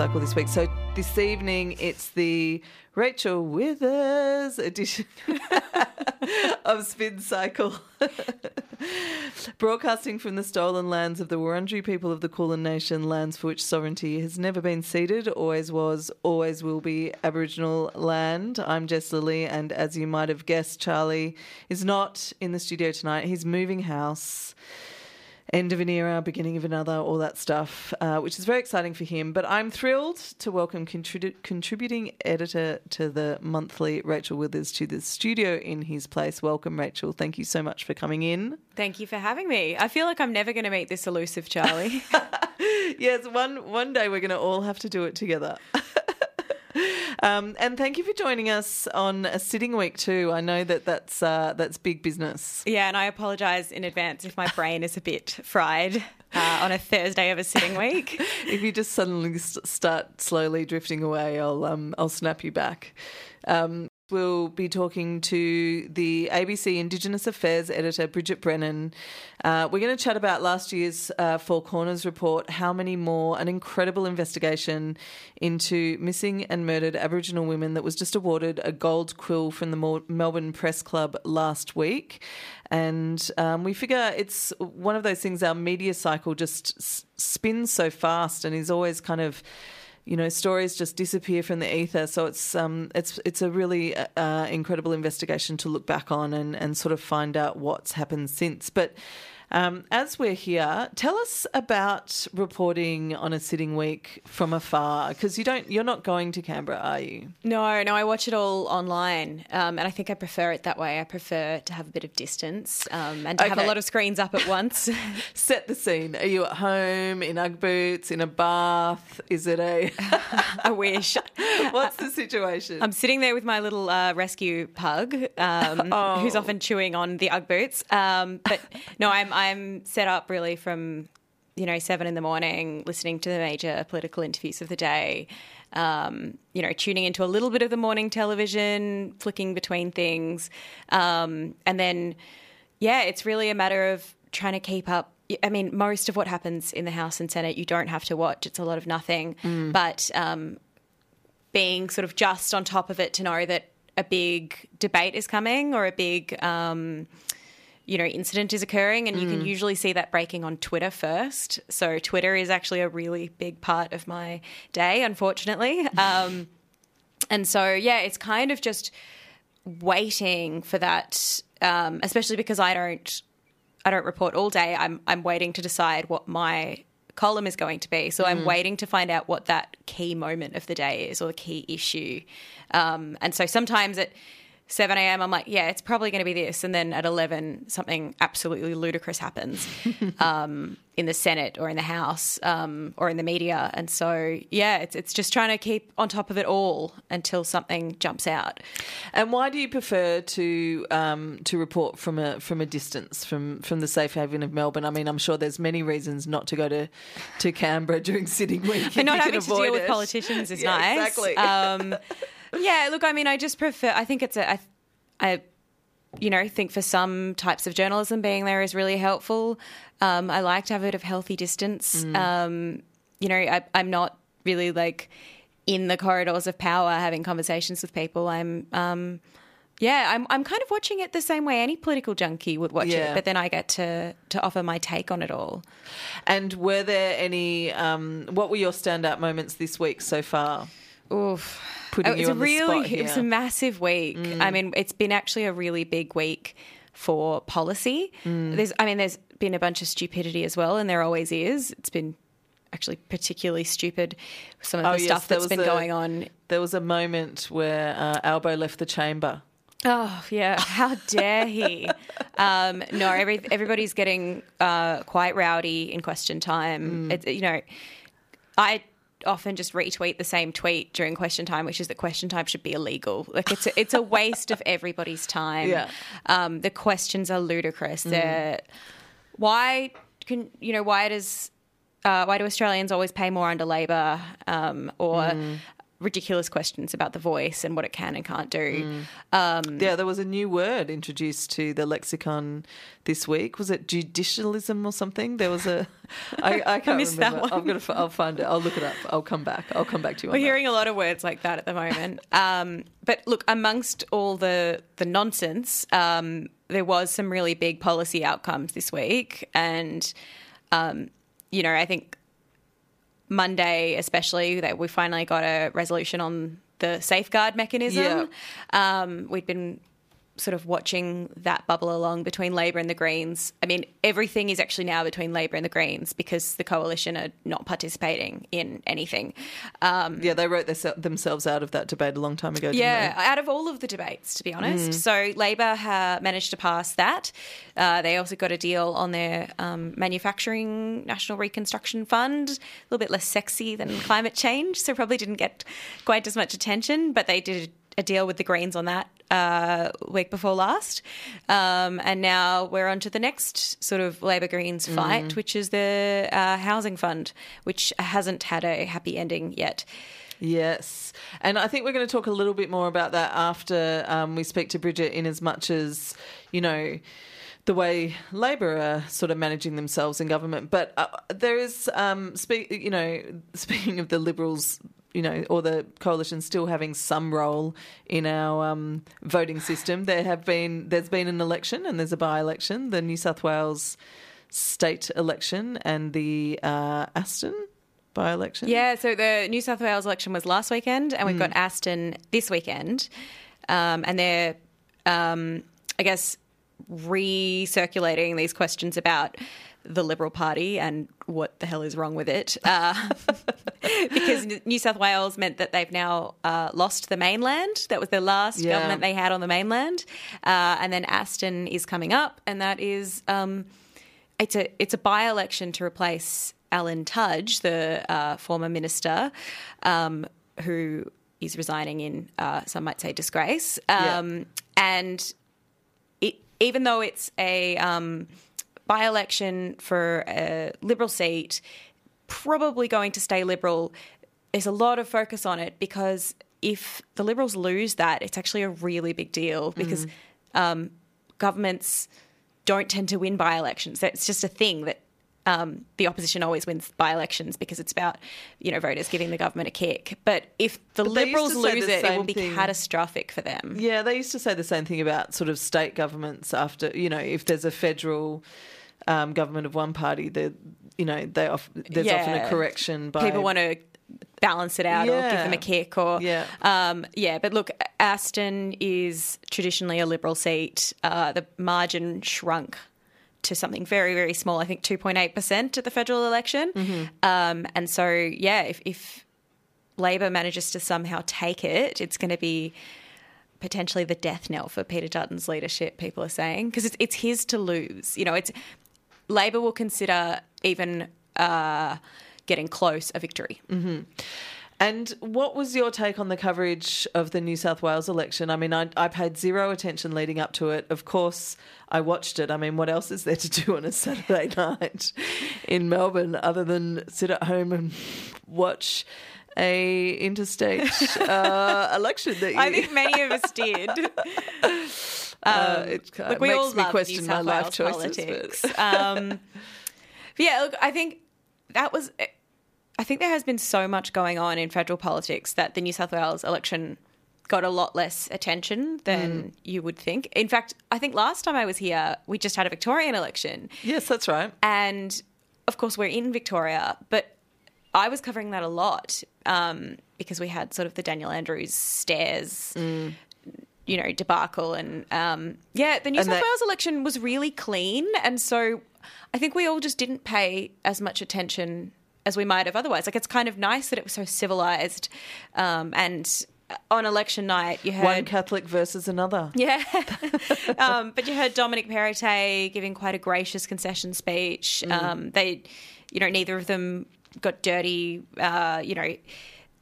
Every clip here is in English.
this week. So this evening it's the Rachel Withers edition of Spin Cycle. Broadcasting from the stolen lands of the Wurundjeri people of the Kulin Nation, lands for which sovereignty has never been ceded, always was, always will be Aboriginal land. I'm Jess Lilley, and as you might have guessed, Charlie is not in the studio tonight. He's moving house end of an era, beginning of another, all that stuff, uh, which is very exciting for him. But I'm thrilled to welcome contribu- contributing editor to the monthly, Rachel Withers, to the studio in his place. Welcome, Rachel. Thank you so much for coming in. Thank you for having me. I feel like I'm never going to meet this elusive Charlie. yes, one one day we're going to all have to do it together. Um, and thank you for joining us on a sitting week too. I know that that's uh, that's big business. Yeah, and I apologise in advance if my brain is a bit fried uh, on a Thursday of a sitting week. if you just suddenly start slowly drifting away, I'll um, I'll snap you back. Um, We'll be talking to the ABC Indigenous Affairs editor, Bridget Brennan. Uh, we're going to chat about last year's uh, Four Corners report, How Many More, an incredible investigation into missing and murdered Aboriginal women that was just awarded a gold quill from the Melbourne Press Club last week. And um, we figure it's one of those things our media cycle just spins so fast and is always kind of you know, stories just disappear from the ether. So it's um, it's it's a really uh, incredible investigation to look back on and and sort of find out what's happened since. But um, as we're here, tell us about reporting on a sitting week from afar because you don't, you're not going to Canberra, are you? No, no, I watch it all online, um, and I think I prefer it that way. I prefer to have a bit of distance um, and to okay. have a lot of screens up at once. Set the scene. Are you at home in UGG boots, in a bath? Is it a? I wish. What's the situation? I'm sitting there with my little uh, rescue pug, um, oh. who's often chewing on the UGG boots. Um, but no, I'm. I'm set up really from you know seven in the morning, listening to the major political interviews of the day. Um, you know, tuning into a little bit of the morning television, flicking between things, um, and then yeah, it's really a matter of trying to keep up. I mean, most of what happens in the House and Senate, you don't have to watch. It's a lot of nothing, mm. but um, being sort of just on top of it to know that a big debate is coming or a big um, you know incident is occurring and you can mm. usually see that breaking on Twitter first. So Twitter is actually a really big part of my day, unfortunately. Um, and so yeah, it's kind of just waiting for that, um, especially because I don't I don't report all day. I'm I'm waiting to decide what my column is going to be. So mm. I'm waiting to find out what that key moment of the day is or the key issue. Um, and so sometimes it 7 a.m., I'm like, yeah, it's probably going to be this. And then at 11, something absolutely ludicrous happens um, in the Senate or in the House um, or in the media. And so, yeah, it's, it's just trying to keep on top of it all until something jumps out. And why do you prefer to um, to report from a from a distance from from the safe haven of Melbourne? I mean, I'm sure there's many reasons not to go to to Canberra during sitting week. And not having to deal it. with politicians is yeah, nice. Exactly. Yeah, look, I mean, I just prefer. I think it's a. I, I you know, think for some types of journalism, being there is really helpful. Um, I like to have a bit of healthy distance. Mm. Um, you know, I, I'm not really like in the corridors of power having conversations with people. I'm, um, yeah, I'm, I'm kind of watching it the same way any political junkie would watch yeah. it, but then I get to to offer my take on it all. And were there any? Um, what were your standout moments this week so far? Oof putting the really, spot. It was a massive week. Mm. I mean, it's been actually a really big week for policy. Mm. There's, I mean, there's been a bunch of stupidity as well, and there always is. It's been actually particularly stupid. Some of the oh, stuff yes, that's been a, going on. There was a moment where uh, Albo left the chamber. Oh yeah! How dare he? um, no, every, everybody's getting uh, quite rowdy in question time. Mm. It, you know, I often just retweet the same tweet during question time, which is that question time should be illegal. Like it's a, it's a waste of everybody's time. Yeah. Um, the questions are ludicrous. Mm. They're why can you know why does uh, why do Australians always pay more under Labor um, or mm. Ridiculous questions about the voice and what it can and can't do. Mm. Um, yeah, there was a new word introduced to the lexicon this week. Was it judicialism or something? There was a. I, I can't missed remember. that one. I'm gonna. I'll find it. I'll look it up. I'll come back. I'll come back to you. We're on that. hearing a lot of words like that at the moment. Um, but look, amongst all the the nonsense, um, there was some really big policy outcomes this week, and um, you know, I think Monday, especially, that we finally got a resolution on the safeguard mechanism. Um, we'd been sort of watching that bubble along between Labor and the Greens. I mean, everything is actually now between Labor and the Greens because the coalition are not participating in anything. Um, Yeah, they wrote theirse- themselves out of that debate a long time ago. Didn't yeah, they? out of all of the debates, to be honest. So Labor ha- managed to pass that. Uh, they also got a deal on their um, manufacturing national reconstruction fund, a little bit less sexy than climate change, so probably didn't get quite as much attention. But they did a deal with the Greens on that uh, week before last, um, and now we're on to the next sort of Labor Greens fight, which is the uh, housing fund, which hasn't had a happy ending yet. Yes. And I think we're going to talk a little bit more about that after um, we speak to Bridget, in as much as, you know, the way Labor are sort of managing themselves in government. But uh, there is, um, speak, you know, speaking of the Liberals, you know, or the coalition still having some role in our um, voting system, there have been, there's been an election and there's a by-election, the New South Wales state election and the uh, Aston by-election. Yeah, so the New South Wales election was last weekend, and we've got Aston this weekend, um, and they're, um, I guess, recirculating these questions about the Liberal Party and what the hell is wrong with it, uh, because New South Wales meant that they've now uh, lost the mainland. That was the last Yeah. government they had on the mainland, uh, and then Aston is coming up, and that is. Um, it's a it's a by election to replace Alan Tudge, the uh, former minister, um, who is resigning in uh, some might say disgrace. Um, And it, even though it's a um, by election for a Liberal seat, probably going to stay Liberal. There's a lot of focus on it because if the Liberals lose that, it's actually a really big deal because um, governments don't tend to win by elections. It's just a thing that um, the opposition always wins by elections because it's about you know voters giving the government a kick. But if the But Liberals lose the it, it will be thing. catastrophic for them. Yeah, they used to say the same thing about sort of state governments after, you know, if there's a federal um, government of one party, the you know, they off, there's often a correction by People want to balance it out or give them a kick or Yeah. um, yeah. But look, Aston is traditionally a Liberal seat. Uh, the margin shrunk to something very very small. I think two point eight percent at the federal election. Mm-hmm. Um, and so yeah, if, if Labor manages to somehow take it, it's going to be potentially the death knell for Peter Dutton's leadership. People are saying because it's it's his to lose. You know, it's Labor will consider even uh, getting close a victory. And what was your take on the coverage of the New South Wales election? I mean, I, I paid zero attention leading up to it. Of course, I watched it. I mean, what else is there to do on a Saturday night in Melbourne other than sit at home and watch a interstate uh, election? That you, I think many of us did. uh, it kind Look, we makes all me question my South life choices. politics. But um, yeah, look, I think that was. I think there has been so much going on in federal politics that the New South Wales election got a lot less attention than you would think. In fact, I think last time I was here, we just had a Victorian election, yes, that's right. and of course we're in Victoria, but I was covering that a lot um, because we had sort of the Daniel Andrews stairs, you know, debacle, and um, yeah, the New And South that- Wales election was really clean, and so I think we all just didn't pay as much attention as we might have otherwise. Like it's kind of nice that it was so civilized, um, and on election night you heard One Catholic versus another. yeah. um, but you heard Dominic Perrottet giving quite a gracious concession speech. Um, they, you know, neither of them got dirty. Uh, you know,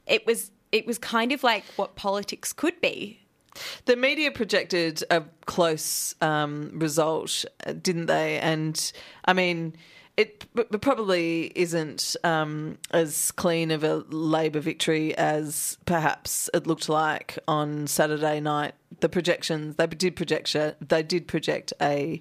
it was it was kind of like what politics could be. The media projected a close um, result, uh, didn't they? And I mean, it probably isn't um, as clean of a Labor victory as perhaps it looked like on Saturday night. The projections they did project they did project a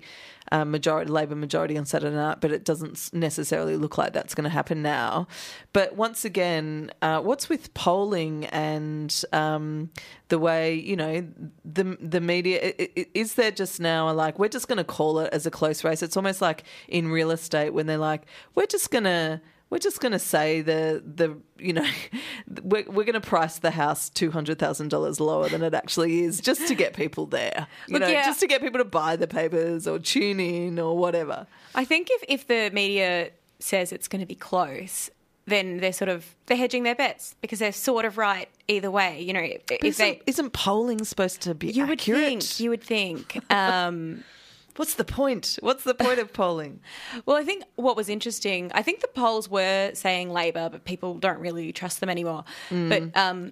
majority Labor majority on Saturday night, but it doesn't necessarily look like that's going to happen now. But once again, uh, what's with polling and um, the way you know the the media? Is there just now a like we're just going to call it as a close race? It's almost like in real estate when they're like we're just going to we're just going to say the the you know we're, we're going to price the house two hundred thousand dollars lower than it actually is just to get people there. You Look, know, yeah. just to get people to buy the papers or tune in or whatever. I think if if the media says it's going to be close, then they're sort of they're hedging their bets because they're sort of right either way. You know, if isn't, they isn't polling supposed to be you accurate? would think you would think. Um, What's the point? What's the point of polling? well, I think what was interesting, I think the polls were saying Labor, but people don't really trust them anymore. Mm. But um,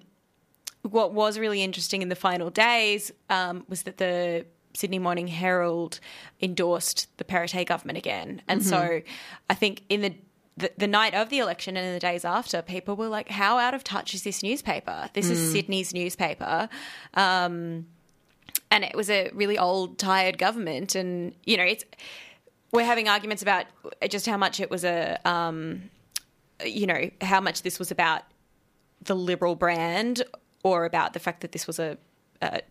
what was really interesting in the final days um, was that the Sydney Morning Herald endorsed the Perrottet government again. And mm-hmm. so I think in the the, the, night of the election and in the days after, people were like, "How out of touch is this newspaper? This mm. is Sydney's newspaper." Um, and it was a really old, tired government. And you know, it's we're having arguments about just how much it was a, um, you know, how much this was about the liberal brand or about the fact that this was a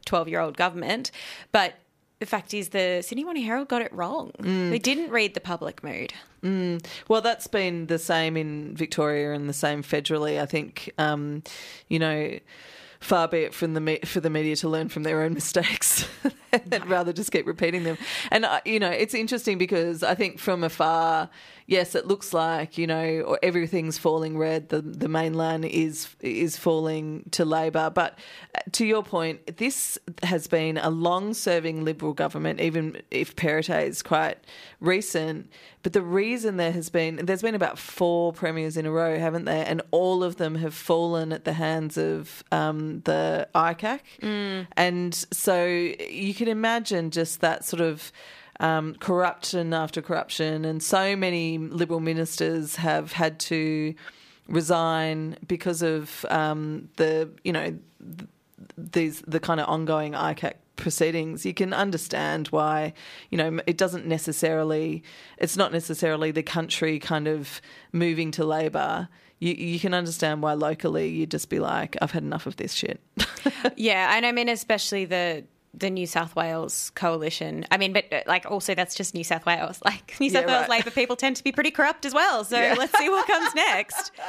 twelve-year-old government, but. The fact is, the Sydney Morning Herald got it wrong. Mm. They didn't read the public mood. Mm. Well, that's been the same in Victoria and the same federally. I think, um, you know, far be it from the me- for the media to learn from their own mistakes and rather just keep repeating them. And uh, you know, it's interesting because I think from afar, yes, it looks like you know everything's falling red. The the mainland is is falling to Labor, but uh, to your point, this has been a long-serving Liberal government, even if Perrottet is quite recent. But the reason there has been there's been about four premiers in a row, haven't there? And all of them have fallen at the hands of um, the ICAC, mm. and so you can imagine just that sort of um, corruption after corruption, and so many Liberal ministers have had to resign because of um, the you know these the kind of ongoing ICAC proceedings, you can understand why, you know, it doesn't necessarily, it's not necessarily the country kind of moving to Labor. You, you can understand why locally you'd just be like, I've had enough of this shit. yeah, and I mean, especially the the New South Wales coalition. I mean, but uh, like also that's just New South Wales. Like New South yeah, Wales right. Labor people tend to be pretty corrupt as well. So yeah. let's see what comes next.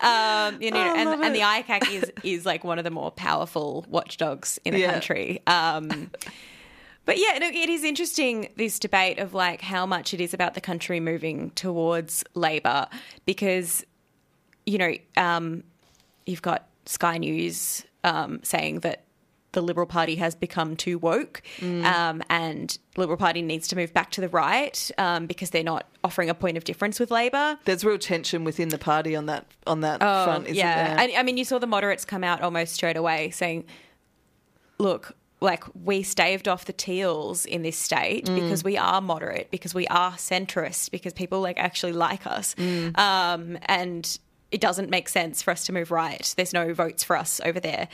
Um, you know, oh, and, and the ICAC is is like one of the more powerful watchdogs in the yeah. country. Um, but yeah, no, it is interesting this debate of like how much it is about the country moving towards Labor because you know um, you've got Sky News um, saying that the Liberal Party has become too woke, mm. um, and Liberal Party needs to move back to the right um, because they're not offering a point of difference with Labor. There's real tension within the party on that on that oh, front, isn't yeah. there? I mean, you saw the moderates come out almost straight away saying, "Look." Like we staved off the teals in this state mm. because we are moderate, because we are centrist, because people like actually like us, mm. um, and it doesn't make sense for us to move right. There's no votes for us over there.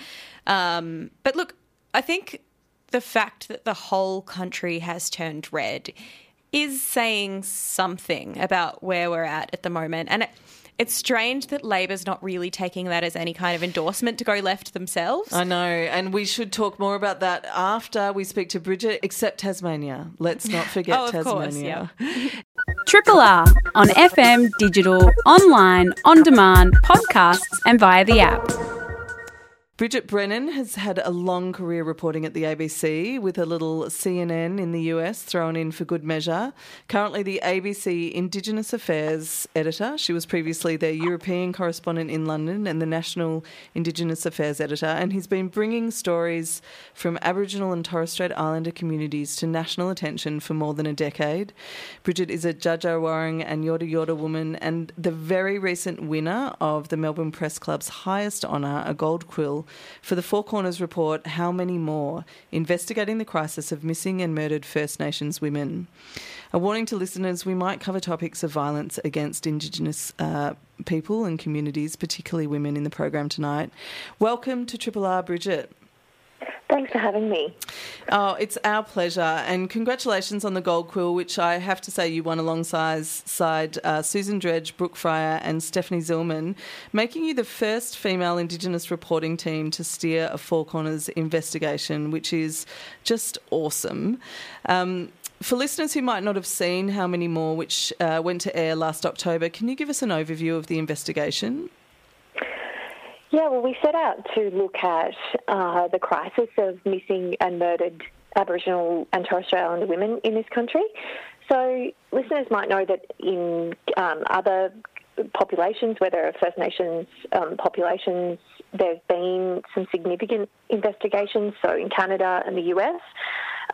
Um, but look, I think the fact that the whole country has turned red is saying something about where we're at at the moment. And it, it's strange that Labor's not really taking that as any kind of endorsement to go left themselves. I know. And we should talk more about that after we speak to Bridget, except Tasmania. Let's not forget oh, Tasmania. Course, yeah. Triple R on FM, digital, online, on demand, podcasts, and via the app. Bridget Brennan has had a long career reporting at the ABC with a little CNN in the US thrown in for good measure. Currently, the ABC Indigenous Affairs editor. She was previously their European correspondent in London and the National Indigenous Affairs editor. And he's been bringing stories from Aboriginal and Torres Strait Islander communities to national attention for more than a decade. Bridget is a Dja Wurrung and Yorta Yorta woman and the very recent winner of the Melbourne Press Club's highest honour, a gold quill for the Four Corners report, How Many More? Investigating the crisis of missing and murdered First Nations women. A warning to listeners we might cover topics of violence against Indigenous uh, people and communities, particularly women, in the program tonight. Welcome to Triple R, Bridget. Thanks for having me. Oh, it's our pleasure, and congratulations on the Gold Quill, which I have to say you won alongside uh, Susan Dredge, Brooke Fryer, and Stephanie Zillman, making you the first female Indigenous reporting team to steer a Four Corners investigation, which is just awesome. Um, for listeners who might not have seen How Many More, which uh, went to air last October, can you give us an overview of the investigation? Yeah, well, we set out to look at uh, the crisis of missing and murdered Aboriginal and Torres Strait Islander women in this country. So, listeners might know that in um, other populations, whether First Nations um, populations, there's been some significant investigations. So, in Canada and the US,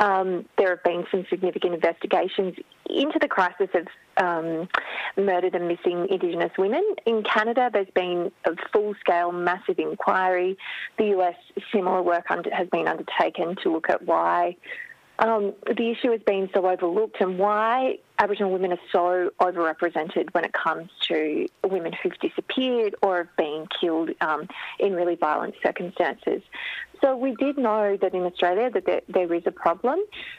um, there have been some significant investigations into the crisis of um, murdered and missing Indigenous women. In Canada, there's been a full scale, massive inquiry. The US, similar work under, has been undertaken to look at why um, the issue has been so overlooked and why Aboriginal women are so overrepresented when it comes to women who've disappeared or have been killed um, in really violent circumstances. So we did know that in Australia that there, there is a problem,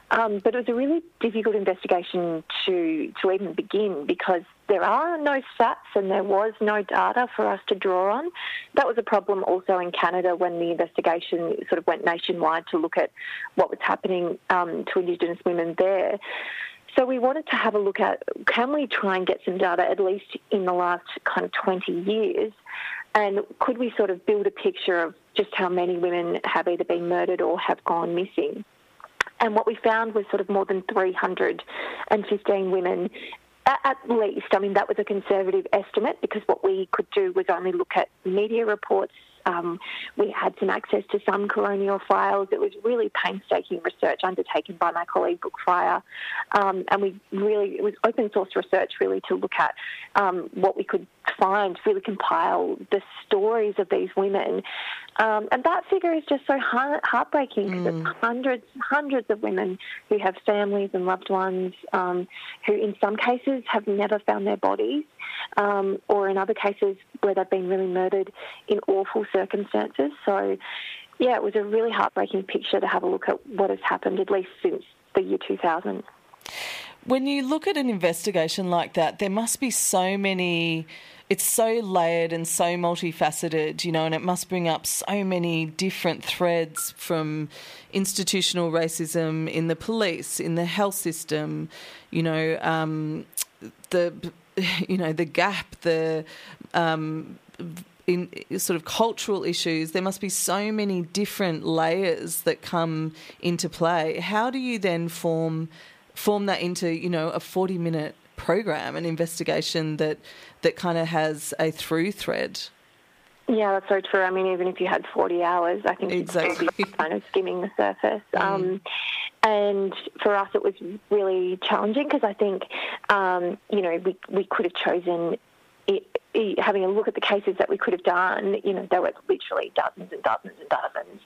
um, but it was a really difficult investigation to to even begin because there are no stats and there was no data for us to draw on. That was a problem also in Canada when the investigation sort of went nationwide to look at what was happening um, to Indigenous women there. So we wanted to have a look at can we try and get some data at least in the last kind of 20 years and could we sort of build a picture of just how many women have either been murdered or have gone missing? And what we found was sort of more than 315 women at least. I mean, that was a conservative estimate because what we could do was only look at media reports um, we had some access to some coronial files. It was really painstaking research undertaken by my colleague Brooke Fryer, um, and we really it was open source research really to look at um, what we could find, really compile the stories of these women, um, and that figure is just so heart- heartbreaking because mm. it's hundreds, hundreds of women who have families and loved ones um, who, in some cases, have never found their bodies, um, or in other cases where they've been really murdered in awful circumstances. So, yeah, it was a really heartbreaking picture to have a look at what has happened, at least since the year 2000. When you look at an investigation like that, there must be so many it's so layered and so multifaceted, you know, and it must bring up so many different threads from institutional racism in the police, in the health system, you know, um, the you know the gap, the um, in sort of cultural issues, there must be so many different layers that come into play. How do you then form form that into you know a forty minute program, an investigation that that kind of has a through thread? Yeah, that's so true. I mean, even if you had 40 hours, I think exactly. you'd be kind of skimming the surface. Mm. Um, and for us, it was really challenging because I think, um, you know, we, we could have chosen it, it, having a look at the cases that we could have done, you know, there were literally dozens and dozens and dozens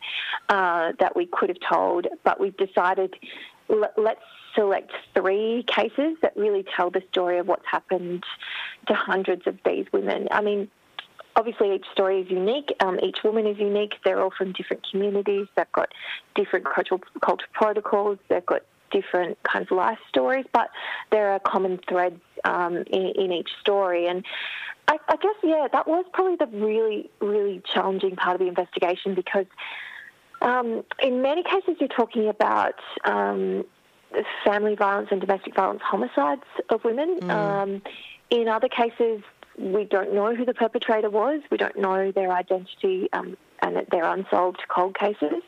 uh, that we could have told, but we've decided let, let's select three cases that really tell the story of what's happened to hundreds of these women. I mean, obviously each story is unique. Um, each woman is unique. They're all from different communities. They've got different cultural, cultural protocols. They've got different kinds of life stories, but there are common threads um, in, in, each story. And I, I, guess, yeah, that was probably the really, really challenging part of the investigation because um, in many cases you're talking about um, family violence and domestic violence homicides of women. Mm. Um, in other cases, we don't know who the perpetrator was. We don't know their identity, um, and they're unsolved cold cases.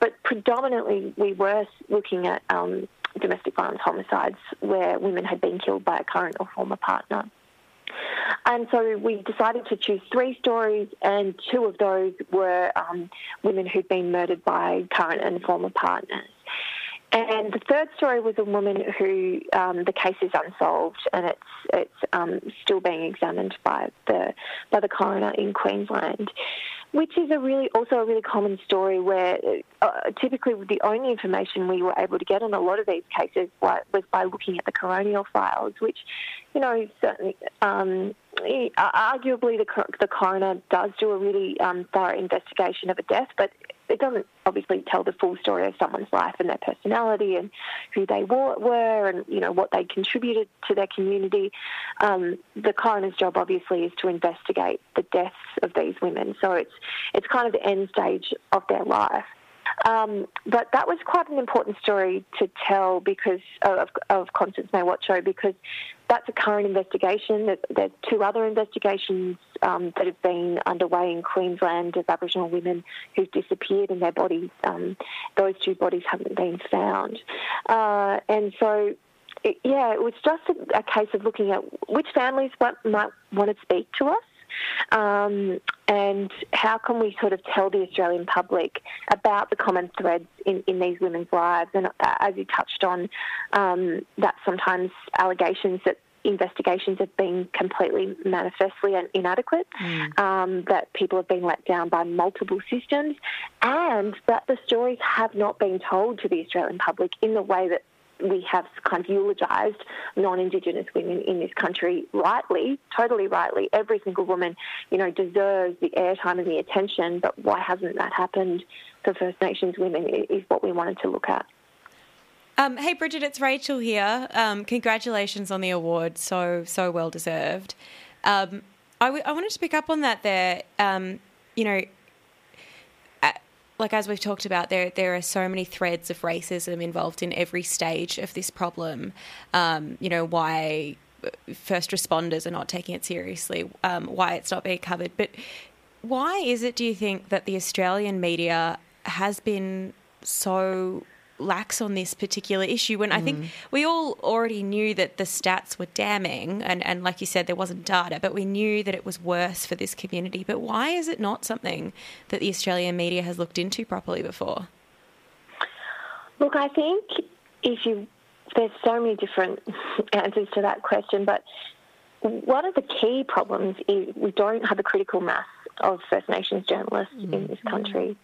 But predominantly, we were looking at um, domestic violence homicides where women had been killed by a current or former partner. And so we decided to choose three stories, and two of those were um, women who'd been murdered by current and former partners. And the third story was a woman who um, the case is unsolved and it's it's um, still being examined by the by the coroner in Queensland, which is a really also a really common story where uh, typically the only information we were able to get on a lot of these cases was by looking at the coronial files, which you know certainly. Um, arguably, the, the coroner does do a really um, thorough investigation of a death, but it doesn't obviously tell the full story of someone's life and their personality and who they were and you know what they contributed to their community. Um, the coroner's job obviously is to investigate the deaths of these women, so it's it's kind of the end stage of their life. Um, but that was quite an important story to tell because of, of Constance May Watcho because that's a current investigation. There's, two other investigations um, that have been underway in Queensland of Aboriginal women who've disappeared and their bodies, um, those two bodies haven't been found. Uh, and so it, yeah, it was just a, a, case of looking at which families might want to speak to us um, and how can we sort of tell the Australian public about the common threads in, in these women's lives? And uh, as you touched on, um, that sometimes allegations that investigations have been completely manifestly inadequate, mm. um, that people have been let down by multiple systems, and that the stories have not been told to the Australian public in the way that we have kind of eulogised non-Indigenous women in this country rightly, totally rightly. Every single woman, you know, deserves the airtime and the attention. But why hasn't that happened for First Nations women? Is what we wanted to look at. Um, hey Bridget, it's Rachel here. Um, congratulations on the award, so so well deserved. Um, I, w- I wanted to pick up on that there. Um, you know, like as we've talked about, there there are so many threads of racism involved in every stage of this problem. Um, you know why first responders are not taking it seriously, um, why it's not being covered, but why is it? Do you think that the Australian media has been so lax on this particular issue when mm. I think mm. we all already knew that the stats were damning and, and like you said there wasn't data but we knew that it was worse for this community but why is it not something that the Australian media has looked into properly before look I think if you there's so many different answers to that question but one of the key problems is we don't have a critical mass of First Nations journalists mm. in this country.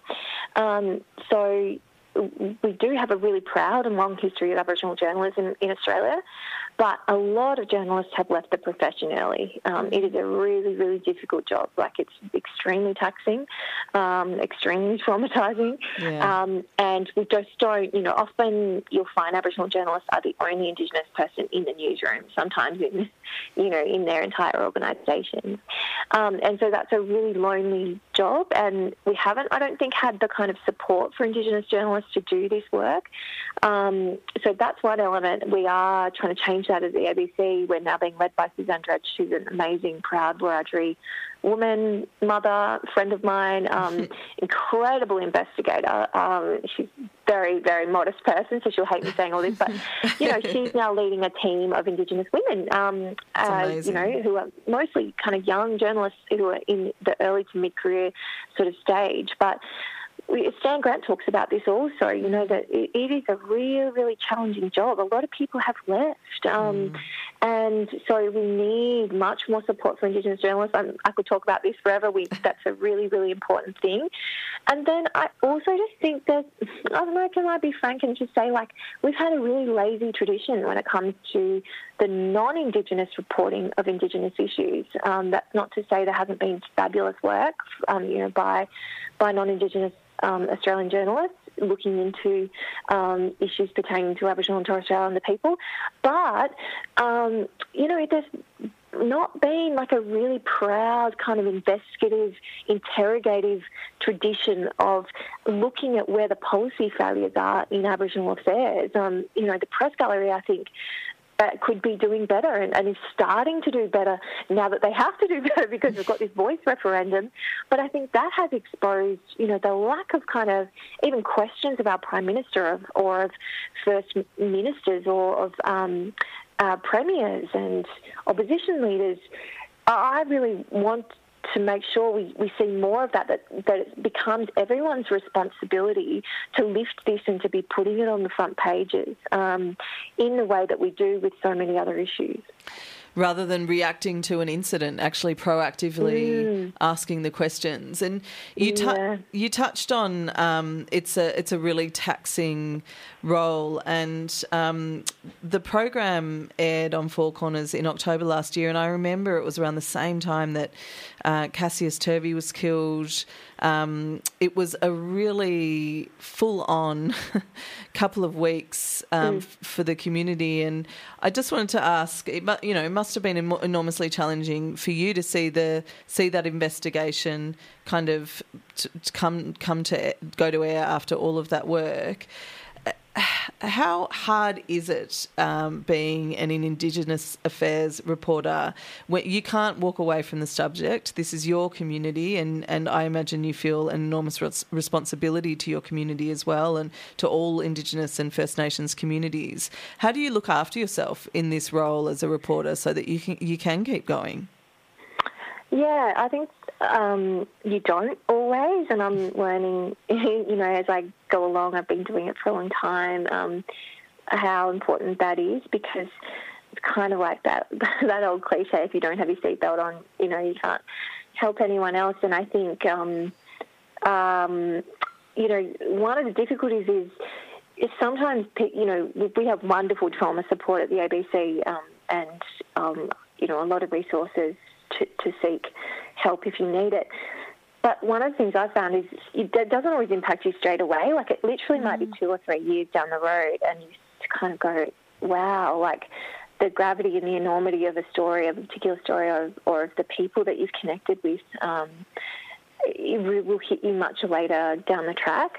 Um, so we do have a really proud and long history of Aboriginal journalism in Australia, but a lot of journalists have left the profession early. Um, it is a really, really difficult job. Like it's extremely taxing, um, extremely traumatising, yeah. um, and we just don't. You know, often you'll find Aboriginal journalists are the only Indigenous person in the newsroom. Sometimes in, you know, in their entire organisations, um, and so that's a really lonely job. And we haven't, I don't think, had the kind of support for Indigenous journalists to do this work. Um, so that's one element. We are trying to change that at the ABC. We're now being led by Suzanne Dredge, who's an amazing, proud Wiradjuri woman, mother, friend of mine, um, incredible investigator. Um, she's very, very modest person, so she'll hate me saying all this, but you know, she's now leading a team of Indigenous women, um, uh, you know, who are mostly kind of young journalists who are in the early to mid career sort of stage, but Stan Grant talks about this also, you know, that it, it is a really, really challenging job. A lot of people have left. Um, mm. And so we need much more support for Indigenous journalists. I'm, i could talk about this forever. We, that's a really, really important thing. And then I also just think that, I don't know, can I be frank and just say, like, we've had a really lazy tradition when it comes to the non Indigenous reporting of Indigenous issues. Um, that's not to say there hasn't been fabulous work, um, you know, by, by non Indigenous um, Australian journalists looking into um, issues pertaining to Aboriginal and Torres Strait Islander people. But, um, you know, there's not been like a really proud kind of investigative, interrogative tradition of looking at where the policy failures are in Aboriginal affairs. Um, you know, the press gallery, I think, uh, could be doing better and, and, is starting to do better now that they have to do better because we've got this voice referendum. But I think that has exposed, you know, the lack of kind of even questions of our prime minister of, or of first ministers or of um, uh, premiers and opposition leaders. I really want to make sure we, we see more of that, that, that it becomes everyone's responsibility to lift this and to be putting it on the front pages um, in the way that we do with so many other issues rather than reacting to an incident, actually proactively mm. asking the questions. And you yeah. you touched on um, it's a it's a really taxing role, and um, the program aired on Four Corners in October last year, and I remember it was around the same time that uh, Cassius Turvey was killed. Um, it was a really full on couple of weeks um, mm. f- for the community, and I just wanted to ask, it, you know, it must have been em- enormously challenging for you to see the see that investigation kind of t- come come to go to air after all of that work how hard is it um, being an Indigenous affairs reporter when you can't walk away from the subject? This is your community, and, and I imagine you feel an enormous res- responsibility to your community as well, and to all Indigenous and First Nations communities. How do you look after yourself in this role as a reporter so that you can you can keep going? Yeah, I think um, you don't always, and I'm learning, you know, as I go along. I've been doing it for a long time. Um, how important that is because it's kind of like that that old cliche: if you don't have your seatbelt on, you know, you can't help anyone else. And I think, um, um, you know, one of the difficulties is. is sometimes, you know, we have wonderful trauma support at the ABC um, and, um, you know, a lot of resources to, to seek help if you need it. But one of the things I found is it doesn't always impact you straight away. Like it literally mm. might be mm. two or three years down the road, and you kind of go, wow, like the gravity and the enormity of a story, of a particular story, or, or of the people that you've connected with. Um, it will hit you much later down the track.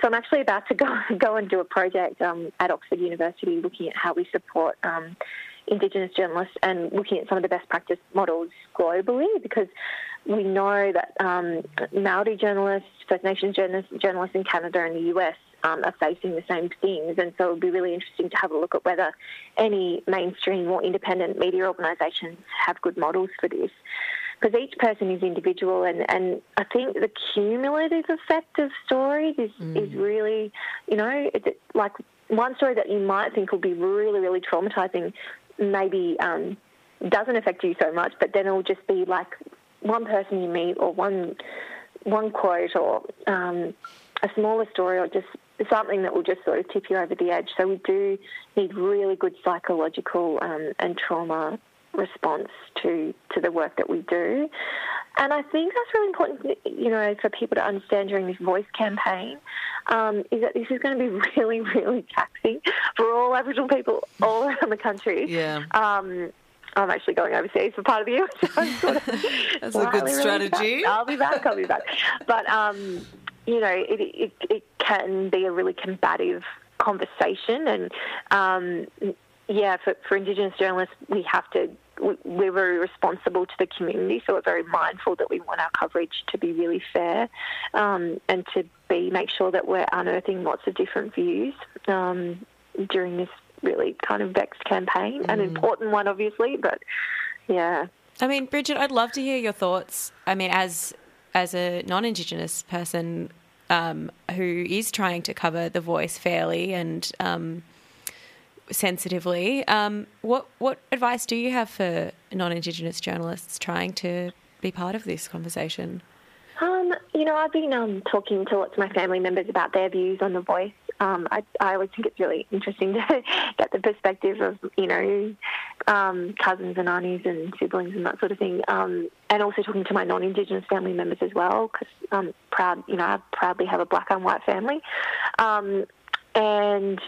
So I'm actually about to go go and do a project um, at Oxford University looking at how we support um, Indigenous journalists and looking at some of the best practice models globally because we know that um, Maori journalists, First Nations journalists, journalists in Canada and the US um, are facing the same things. And so it would be really interesting to have a look at whether any mainstream or independent media organisations have good models for this. Because each person is individual, and, and I think the cumulative effect of stories is, mm. is really, you know, it's like one story that you might think will be really, really traumatising maybe um, doesn't affect you so much, but then it'll just be like one person you meet or one one quote or um, a smaller story or just something that will just sort of tip you over the edge. So we do need really good psychological um, and trauma response to to the work that we do. And I think that's really important, you know, for people to understand during this voice campaign, um, is that this is going to be really, really taxing for all Aboriginal people all around the country. Yeah. Um, I'm actually going overseas for part of the year. So of That's a good strategy. Really I'll be back. I'll be back. But um, you know, it, it, it can be a really combative conversation, and um, yeah, for, for Indigenous journalists, we have to we're very responsible to the community, so we're very mindful that we want our coverage to be really fair um, and to be make sure that we're unearthing lots of different views um, during this really kind of vexed campaign, mm. an important one, obviously, but yeah. I mean, Bridget, I'd love to hear your thoughts. I mean, as as a non-Indigenous person um, who is trying to cover the voice fairly and um, sensitively. Um, what what advice do you have for non-Indigenous journalists trying to be part of this conversation? Um, you know, I've been um, talking to lots of my family members about their views on the voice. Um, I, I, always think it's really interesting to get the perspective of, you know, um, cousins and aunties and siblings and that sort of thing. Um, and also talking to my non-Indigenous family members as well, because I'm proud, you know, I proudly have a black and white family. And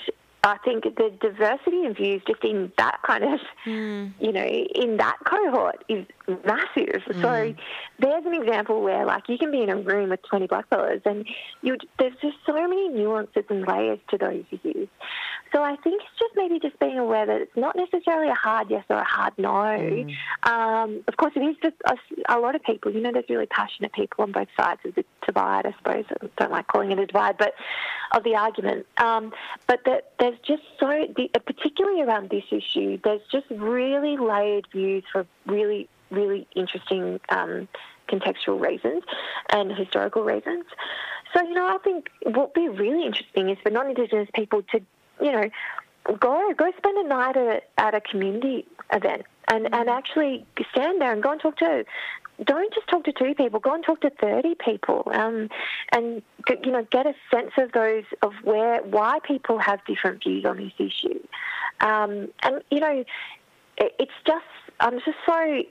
I think the diversity of views just in that kind of, mm. you know, in that cohort is massive. Mm. So there's an example where, like, you can be in a room with 20 black blackfellas and you there's just so many nuances and layers to those views. So I think it's just maybe just being aware that it's not necessarily a hard yes or a hard no. Mm. Um, of course, it is just a, a, lot of people. You know, there's really passionate people on both sides of the divide. I suppose I don't like calling it a divide, but of the argument. Um, but that there's just so, particularly around this issue, there's just really layered views for really, really interesting. Um, contextual reasons and historical reasons. So, you know, I think what would be really interesting is for non-Indigenous people to, you know, go go spend a night at, at a community event and, and actually stand there and go and talk to don't just talk to two people. Go and talk to thirty people, um, and you know get a sense of those of where why people have different views on this issue. Um, and you know, it, it's just I'm just so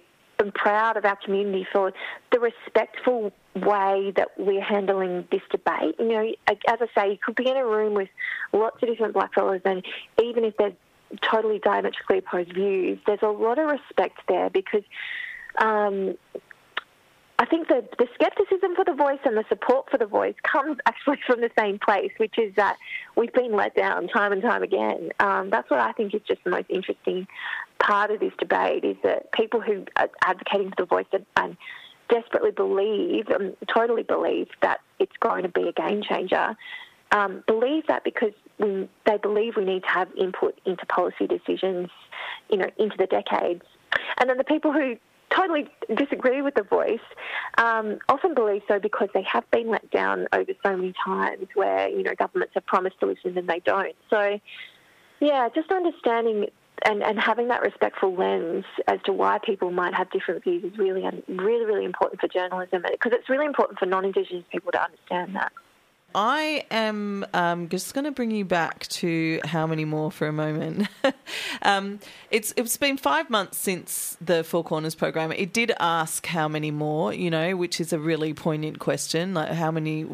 proud of our community for the respectful way that we're handling this debate. You know, as I say, you could be in a room with lots of different blackfellas, and even if they're totally diametrically opposed views, there's a lot of respect there because. Um, I think the, the skepticism for the voice and the support for the voice comes actually from the same place, which is that we've been let down time and time again. Um, that's what I think is just the most interesting part of this debate is that people who are advocating for the voice and, desperately believe, um, totally believe that it's going to be a game changer, um, believe that because we, they believe we need to have input into policy decisions, you know, into the decades. And then the people who totally disagree with the voice um, often believe so because they have been let down over so many times where you know governments have promised to listen and they don't so yeah just understanding and, and having that respectful lens as to why people might have different views is really really really important for journalism because it's really important for non-indigenous people to understand that I am um, just going to bring you back to how many more for a moment. um, it's it's been five months since the Four Corners program. It did ask how many more, you know, which is a really poignant question. Like how many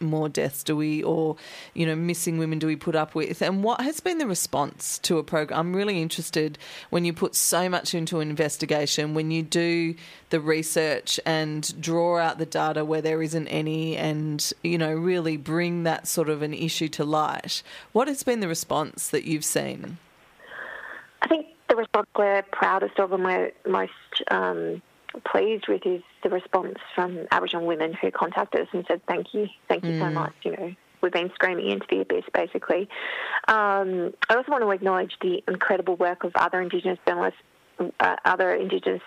more deaths do we, or you know, missing women do we put up with? And what has been the response to a program? I'm really interested when you put so much into an investigation, when you do the research and draw out the data where there isn't any, and you know, really bring that sort of an issue to light. What has been the response that you've seen? I think the response we're proudest of and we're most um, pleased with is the response from Aboriginal women who contacted us and said, "Thank you, thank you mm. so much." You know, we've been screaming into the abyss, basically. Um, I also want to acknowledge the incredible work of other Indigenous journalists uh, other Indigenous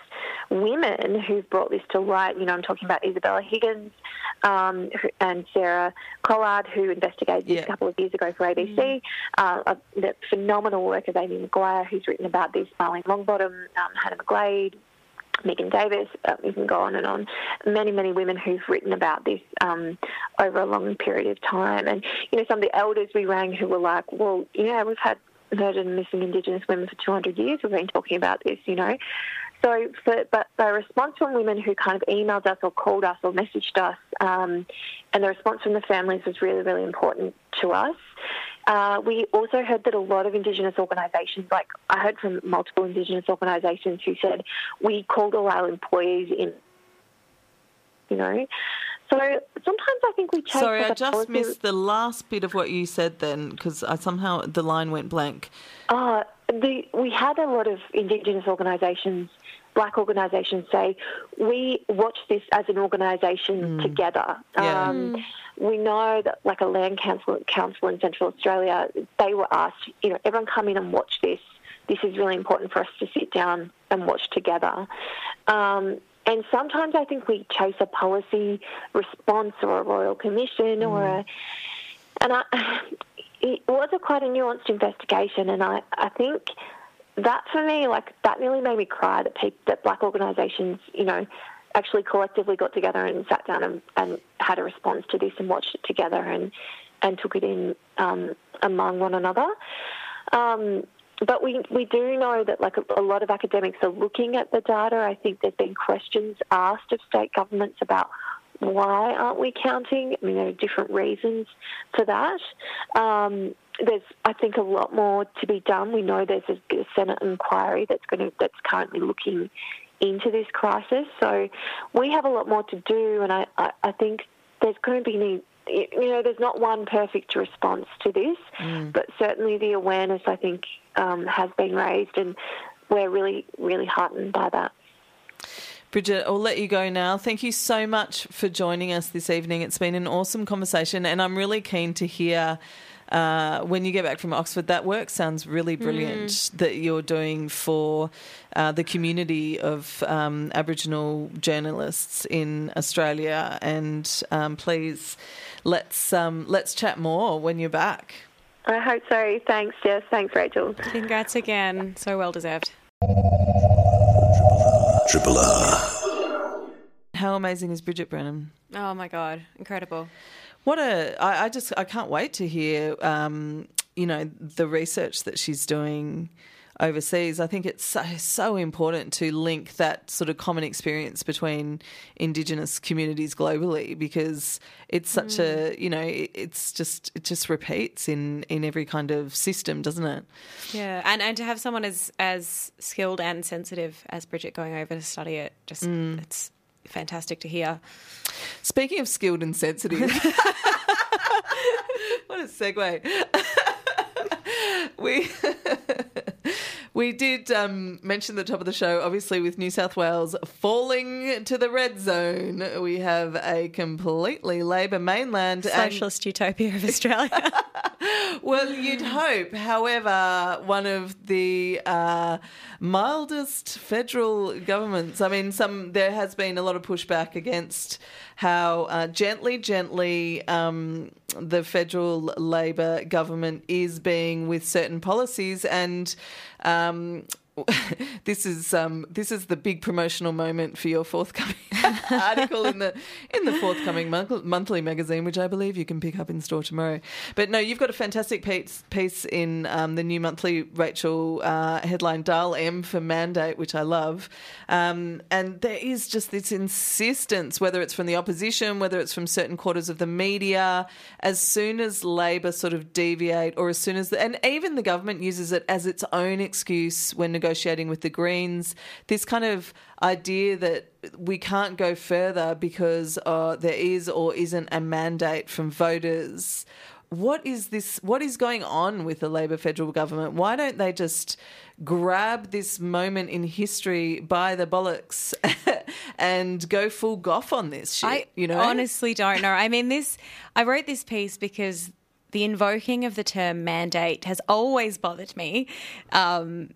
women who've brought this to light. You know, I'm talking about Isabella Higgins um, and Sarah Collard, who investigated this yeah. a couple of years ago for ABC. Mm. Uh, the phenomenal work of Amy McQuire, who's written about this, Marlene Longbottom, um, Hannah McGlade, Megan Davis, uh, you can go on and on. Many, many women who've written about this um, over a long period of time. And, you know, some of the elders we rang who were like, well, yeah, we've had murdered and missing Indigenous women for 200 years. We've been talking about this, you know. So, for, but the response from women who kind of emailed us or called us or messaged us, um, and the response from the families was really, really important to us. Uh, we also heard that a lot of Indigenous organisations, like I heard from multiple Indigenous organisations who said, we called all our employees in, you know. So sometimes I think we chase. Sorry, I just policy. missed the last bit of what you said then because I somehow the line went blank. Uh, the, we had a lot of Indigenous organisations, black organisations, say we watch this as an organisation mm. together. Yeah. Um, mm. we know that, like a land council, council in Central Australia, they were asked, you know, everyone come in and watch this. This is really important for us to sit down and watch together. Um, and sometimes I think we chase a policy response or a royal commission mm. or a, and I, it was a quite a nuanced investigation, and I, I think that for me, like that really made me cry that people, that black organisations, you know, actually collectively got together and sat down and, and had a response to this and watched it together and and took it in um, among one another. Um, but we, we do know that like a, a, lot of academics are looking at the data. I think there's been questions asked of state governments about why aren't we counting? I mean, there are different reasons for that. Um, there's, I think, a lot more to be done. We know there's a, a Senate inquiry that's going that's currently looking into this crisis. So we have a lot more to do, and I, I, I think there's going to be need you know, there's not one perfect response to this, mm. but certainly the awareness, I think, um, has been raised, and we're really, really heartened by that. Bridget, I'll let you go now. Thank you so much for joining us this evening. It's been an awesome conversation, and I'm really keen to hear uh, when you get back from Oxford, that work sounds really brilliant Mm. that you're doing for uh, the community of um, Aboriginal journalists in Australia. And um, please, let's um, let's chat more when you're back. I hope so. Thanks, Jess. Thanks, Rachel. Congrats again. So well deserved. Triple R. How amazing is Bridget Brennan? Oh my God. Incredible. What a! I, I just I can't wait to hear. Um, you know the research that she's doing overseas. I think it's so so important to link that sort of common experience between Indigenous communities globally because it's such a mm. you know it, it's just it just repeats in in every kind of system, doesn't it? Yeah, and and to have someone as as skilled and sensitive as Bridget going over to study it, just mm. it's fantastic to hear. Speaking of skilled and sensitive, what a segue. we we did um, mention the top of the show, obviously, with New South Wales falling to the red zone. We have a completely Labor mainland. and- Socialist utopia of Australia. well, you'd hope. However, one of the uh, mildest federal governments. I mean, some there has been a lot of pushback against how uh, gently, gently um, the federal Labor government is being with certain policies and. Um, this is um, this is the big promotional moment for your forthcoming article in the in the forthcoming month- monthly magazine, which I believe you can pick up in store tomorrow. But no, you've got a fantastic piece, piece in um, the new monthly Rachel uh, headline "Dial M for Mandate," which I love. Um, and there is just this insistence, whether it's from the opposition, whether it's from certain quarters of the media, as soon as Labor sort of deviate, or as soon as the, and even the government uses it as its own excuse when negotiating with the Greens. This kind of idea that we can't go further because uh, there is or isn't a mandate from voters. What is this? What is going on with the Labor federal government? Why don't they just grab this moment in history by the bollocks and go full Gough on this shit? I you know, honestly don't know. I mean, this I wrote this piece because the invoking of the term mandate has always bothered me. Um,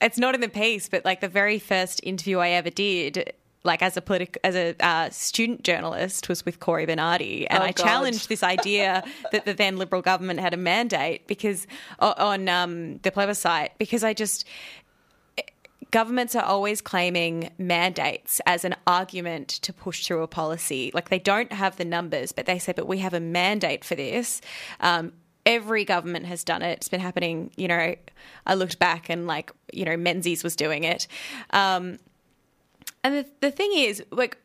it's not in the piece, but like the very first interview I ever did. Like as a politic, as a uh, student journalist, was with Cory Bernardi, and Oh, I God. challenged this idea that the then Liberal government had a mandate because on um, the plebiscite, because I just governments are always claiming mandates as an argument to push through a policy. Like they don't have the numbers, but they say, but we have a mandate for this. Um, every government has done it. It's been happening, you know, I looked back and like, you know, Menzies was doing it. Um, and the, the thing is, like,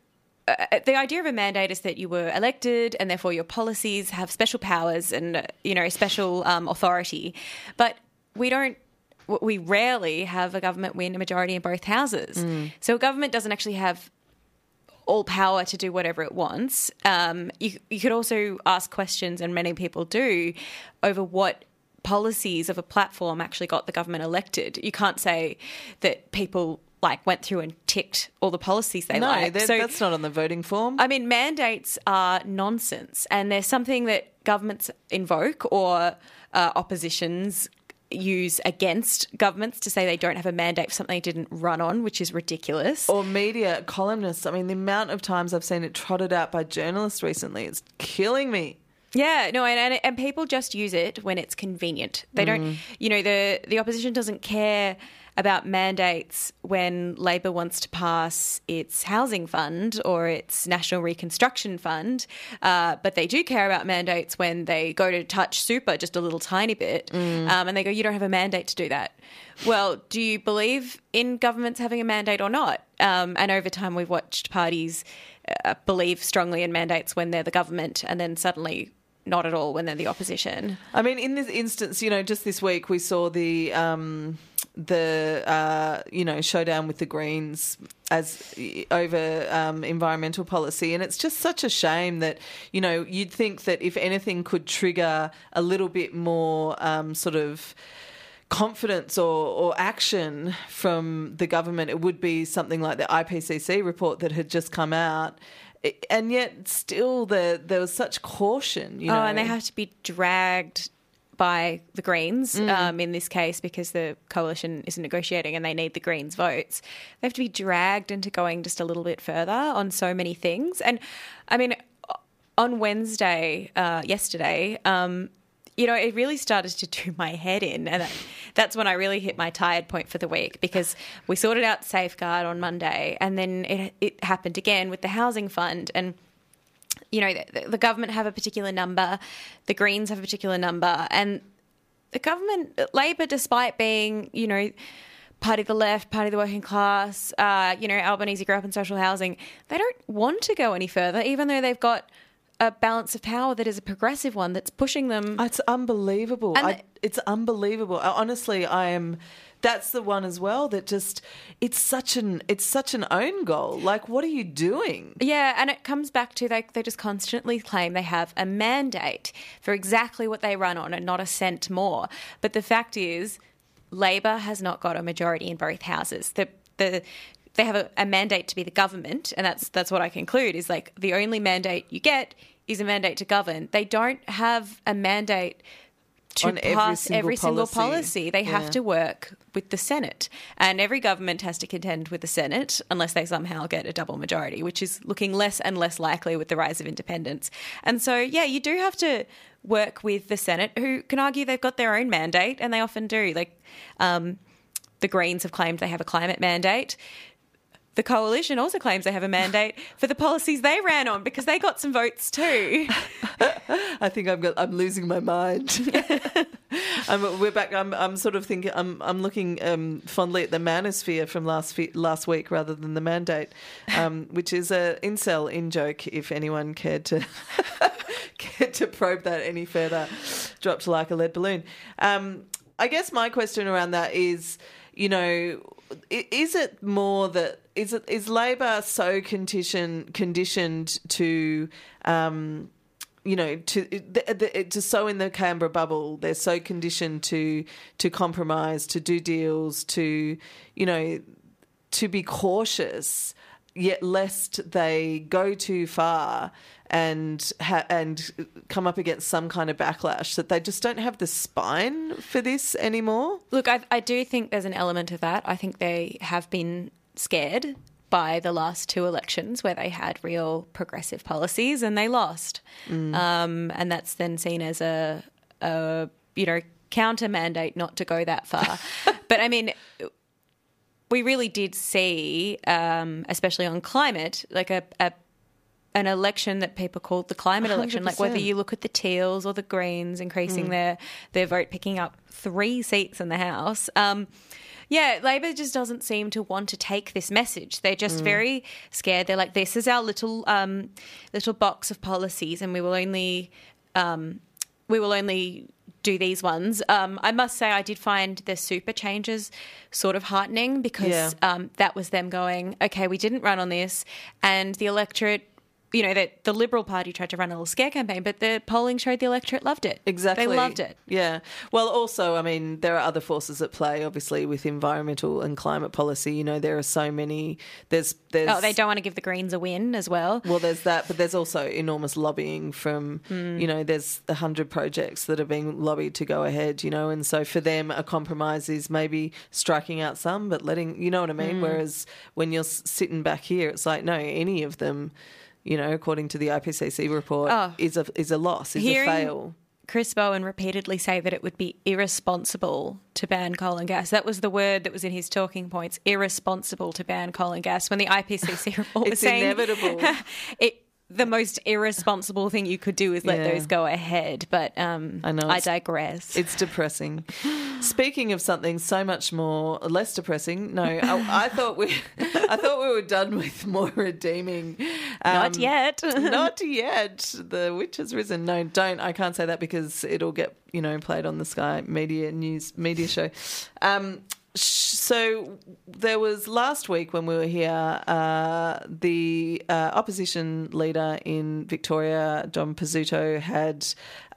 uh, the idea of a mandate is that you were elected and therefore your policies have special powers and, uh, you know, special um, authority. But we don't we rarely have a government win a majority in both houses. So a government doesn't actually have all power to do whatever it wants. Um, you, you could also ask questions, and many people do, over what policies of a platform actually got the government elected. You can't say that people like went through and ticked all the policies they no, like. that- that's not on the voting form. I mean, mandates are nonsense, and they're something that governments invoke or uh, oppositions use against governments to say they don't have a mandate for something they didn't run on, which is ridiculous. or media columnists. I mean, the amount of times I've seen it trotted out by journalists recently, it's killing me. Yeah, no, and, and and people just use it when it's convenient. They don't, mm. you know, the the opposition doesn't care about mandates when Labor wants to pass its housing fund or its national reconstruction fund, uh, but they do care about mandates when they go to touch super just a little tiny bit, um, and they go, "You don't have a mandate to do that." Well, do you believe in governments having a mandate or not? Um, and over time, we've watched parties uh, believe strongly in mandates when they're the government, and then suddenly not at all when they're the opposition. I mean, in this instance, you know, just this week we saw the um, the uh, you know showdown with the Greens as over um, environmental policy, and it's just such a shame that you know you'd think that if anything could trigger a little bit more um, sort of confidence or, or action from the government, it would be something like the IPCC report that had just come out. And yet, still, there there was such caution. You know, Oh, and they have to be dragged by the Greens um, in this case because the coalition isn't negotiating and they need the Greens votes. They have to be dragged into going just a little bit further on so many things. And I mean, on Wednesday, uh, yesterday, um, you know, it really started to do my head in. And that's when I really hit my tired point for the week because we sorted out Safeguard on Monday and then it, it happened again with the Housing Fund. And you know, the, the government have a particular number, the Greens have a particular number, and the government, Labor, despite being, you know, party of the left, party of the working class, uh, you know, Albanese grew up in social housing, they don't want to go any further, even though they've got a balance of power that is a progressive one that's pushing them. It's unbelievable. I, it's unbelievable. Honestly, I am. That's the one as well that just it's such an it's such an own goal. Like, what are you doing? Yeah, and it comes back to they, they just constantly claim they have a mandate for exactly what they run on and not a cent more. But the fact is, Labor has not got a majority in both houses. The, the, they have a, a mandate to be the government, and that's that's what I conclude is like the only mandate you get is a mandate to govern. They don't have a mandate to On every pass single every single policy. policy. They have to work with the Senate. And every government has to contend with the Senate unless they somehow get a double majority, which is looking less and less likely with the rise of independents. And so, yeah, you do have to work with the Senate, who can argue they've got their own mandate, and they often do. Like, um, the Greens have claimed they have a climate mandate. The coalition also claims they have a mandate for the policies they ran on because they got some votes too. I think got. I'm losing my mind. I'm, we're back. I'm. I'm sort of thinking. I'm. I'm looking um, fondly at the manosphere from last fe- last week rather than the mandate, um, which is a incel in joke. If anyone cared to cared to probe that any further, dropped like a lead balloon. Um, I guess my question around that is, you know, is it more that is is Labor so condition conditioned to um, you know, to to sow in the Canberra bubble, they're so conditioned to to compromise, to do deals, to you know, to be cautious, yet lest they go too far and ha- and come up against some kind of backlash that they just don't have the spine for this anymore. Look, I, I do think there's an element of that. I think they have been scared by the last two elections where they had real progressive policies and they lost. Um, and that's then seen as a, a, you know, counter mandate not to go that far. but I mean, we really did see, um, especially on climate, like a, a an election that people called the climate election. Like whether you look at the Teals or the Greens increasing their their vote, picking up three seats in the House. Um, yeah, Labor just doesn't seem to want to take this message. They're just very scared. They're like, this is our little um, little box of policies, and we will only um, we will only do these ones. Um, I must say, I did find the super changes sort of heartening because Yeah. um, that was them going, okay, we didn't run on this, and the electorate. You know that the Liberal Party tried to run a little scare campaign, but the polling showed the electorate loved it. Exactly. they loved it. Yeah. Well, also, I mean, there are other forces at play, obviously, with environmental and climate policy. You know, there are so many. There's, there's. Oh, they don't want to give the Greens a win as well. Well, there's that, but there's also enormous lobbying from, Hmm. you know, there's a hundred projects that are being lobbied to go ahead, you know, and so for them, a compromise is maybe striking out some, but letting, you know what I mean? Whereas when you're sitting back here, it's like, no, any of them, you know, according to the IPCC report, Oh. is a is a loss, is Hearing- a fail. Chris Bowen repeatedly say that it would be irresponsible to ban coal and gas. That was the word that was in his talking points. Irresponsible to ban coal and gas. When the IPCC report was It's saying inevitable. it, the most irresponsible thing you could do is let Yeah. those go ahead. But um, I know, I digress. It's depressing. Speaking of something so much more less depressing, no, I, I thought we, I thought we were done with Moira Deeming. Not um, yet. not yet. The witch has risen. No, don't. I can't say that because it'll get you know played on the Sky Media News media show. Um, so there was last week when we were here, uh, the uh, opposition leader in Victoria, John Pesutto, had.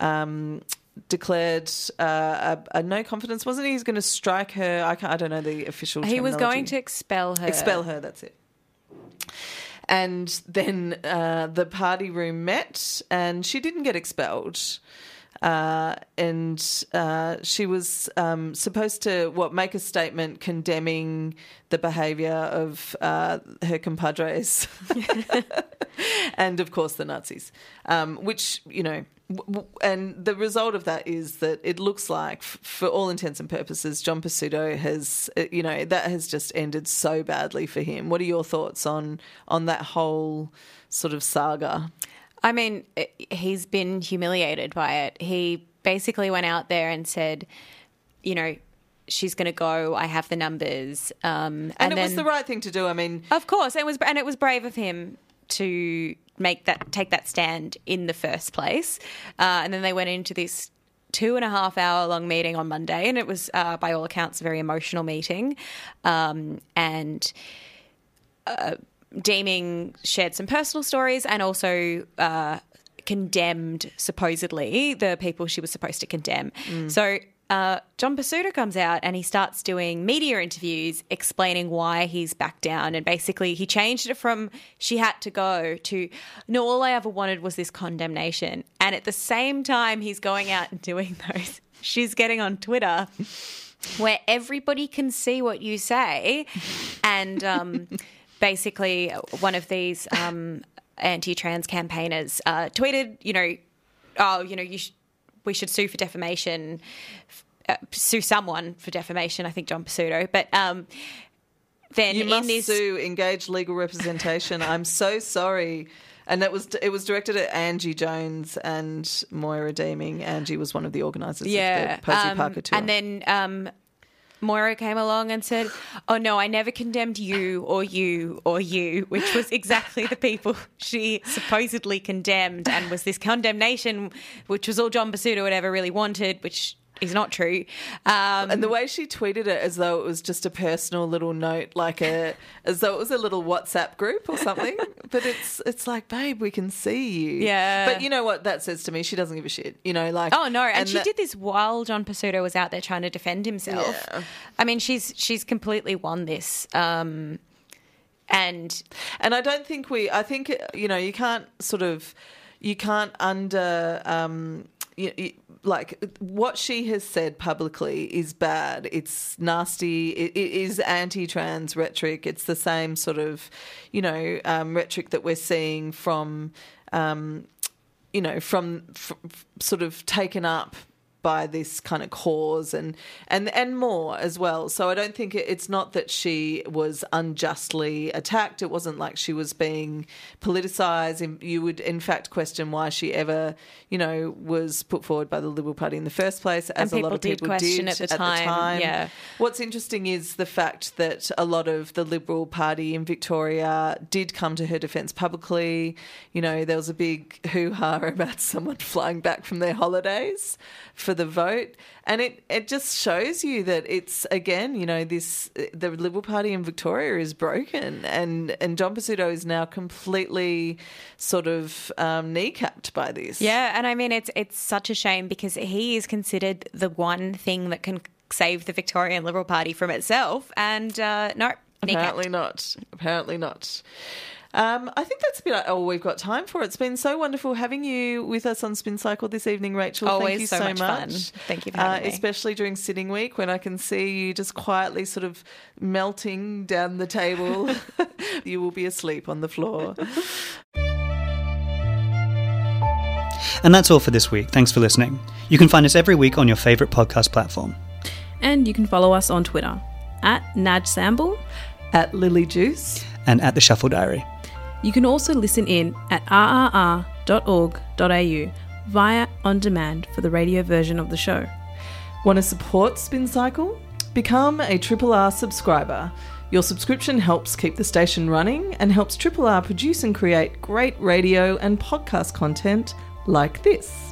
Um, Declared uh, a, a no confidence, wasn't he? He's going to strike her. I, can't, I don't know the official. he was going to expel her. expel her. That's it. And then uh, the party room met, and she didn't get expelled. Uh, and uh, she was um, supposed to what make a statement condemning the behaviour of uh, her compadres, and of course the Nazis, um, which you know. w- And the result of that is that it looks like, f- for all intents and purposes, John Pesutto has, uh, you know, that has just ended so badly for him. What are your thoughts on on that whole sort of saga? I mean, he's been humiliated by it. He basically went out there and said, you know, she's going to go. I have the numbers. Um, And, and it was the right thing to do. I mean, Of course, it was, and it was brave of him to make that take that stand in the first place. Uh, and then they went into this two and a half hour long meeting on Monday, and it was, uh, by all accounts, a very emotional meeting. Um, and uh, Deeming shared some personal stories and also. Uh, condemned supposedly the people she was supposed to condemn. So uh, John Pesutto comes out and he starts doing media interviews explaining why he's back down. And basically, he changed it from she had to go to no, all I ever wanted was this condemnation. And at the same time, he's going out and doing those. She's getting on Twitter where everybody can see what you say. And um, basically, one of these um, anti trans campaigners uh, tweeted, you know, oh, you know, you sh- we should sue for defamation, uh, sue someone for defamation. I think John Pesutto. But um, then you in must this. sue, engage legal representation. I'm so sorry. And that was it was directed at Angie Jones and Moira Deeming. Angie was one of the organisers yeah, of the Posie um, Parker tour. and then um, Moira came along and said, "Oh no, I never condemned you or you or you," which was exactly the people she supposedly condemned, and was this condemnation, which was all John Pesutto had ever really wanted, which is not true. Um, And the way she tweeted it as though it was just a personal little note, like a as though it was a little WhatsApp group or something. but it's it's like, babe, we can see you. Yeah. But you know what that says to me? She doesn't give a shit. You know, like Oh no! And, she that- did this while John Pesutto was out there trying to defend himself. Yeah. I mean, she's she's completely won this. Um, and And I don't think we. I think you know you can't sort of you can't under um you, you, like what she has said publicly is bad. It's nasty. It, it is anti-trans rhetoric. It's the same sort of you know um, rhetoric that we're seeing from um, you know from f- f- sort of taken up by this kind of cause and and and more as well. So I don't think it, it's not that she was unjustly attacked. It wasn't like she was being politicized. You would in fact question why she ever, you know, was put forward by the Liberal Party in the first place, as a lot of people did question did at the time, yeah. What's interesting is the fact that a lot of the Liberal Party in Victoria did come to her defence publicly. You know, there was a big hoo ha about someone flying back from their holidays for the vote. And it, it just shows you that it's, again, you know, this the Liberal Party in Victoria is broken. And, and John Pesutto is now completely sort of um, kneecapped by this. yeah, and I mean it's it's such a shame because he is considered the one thing that can save the Victorian Liberal Party from itself. And uh, no, kneecapped. Apparently not. Apparently not. Um, I think that's about all we've got time for. It's been so wonderful having you with us on Spin Cycle this evening, Rachel. Thank Always you so so, much fun. Thank you for having me. Especially during sitting week when I can see you just quietly sort of melting down the table. you will be asleep on the floor. And that's all for this week. Thanks for listening. You can find us every week on your favourite podcast platform. And you can follow us on Twitter at Naj Samble. At Lily Juice. And at the Shuffle Diary. You can also listen in at rrr.org.au via on demand for the radio version of the show. Want to support Spin Cycle? Become a Triple R subscriber. Your subscription helps keep the station running and helps Triple R produce and create great radio and podcast content like this.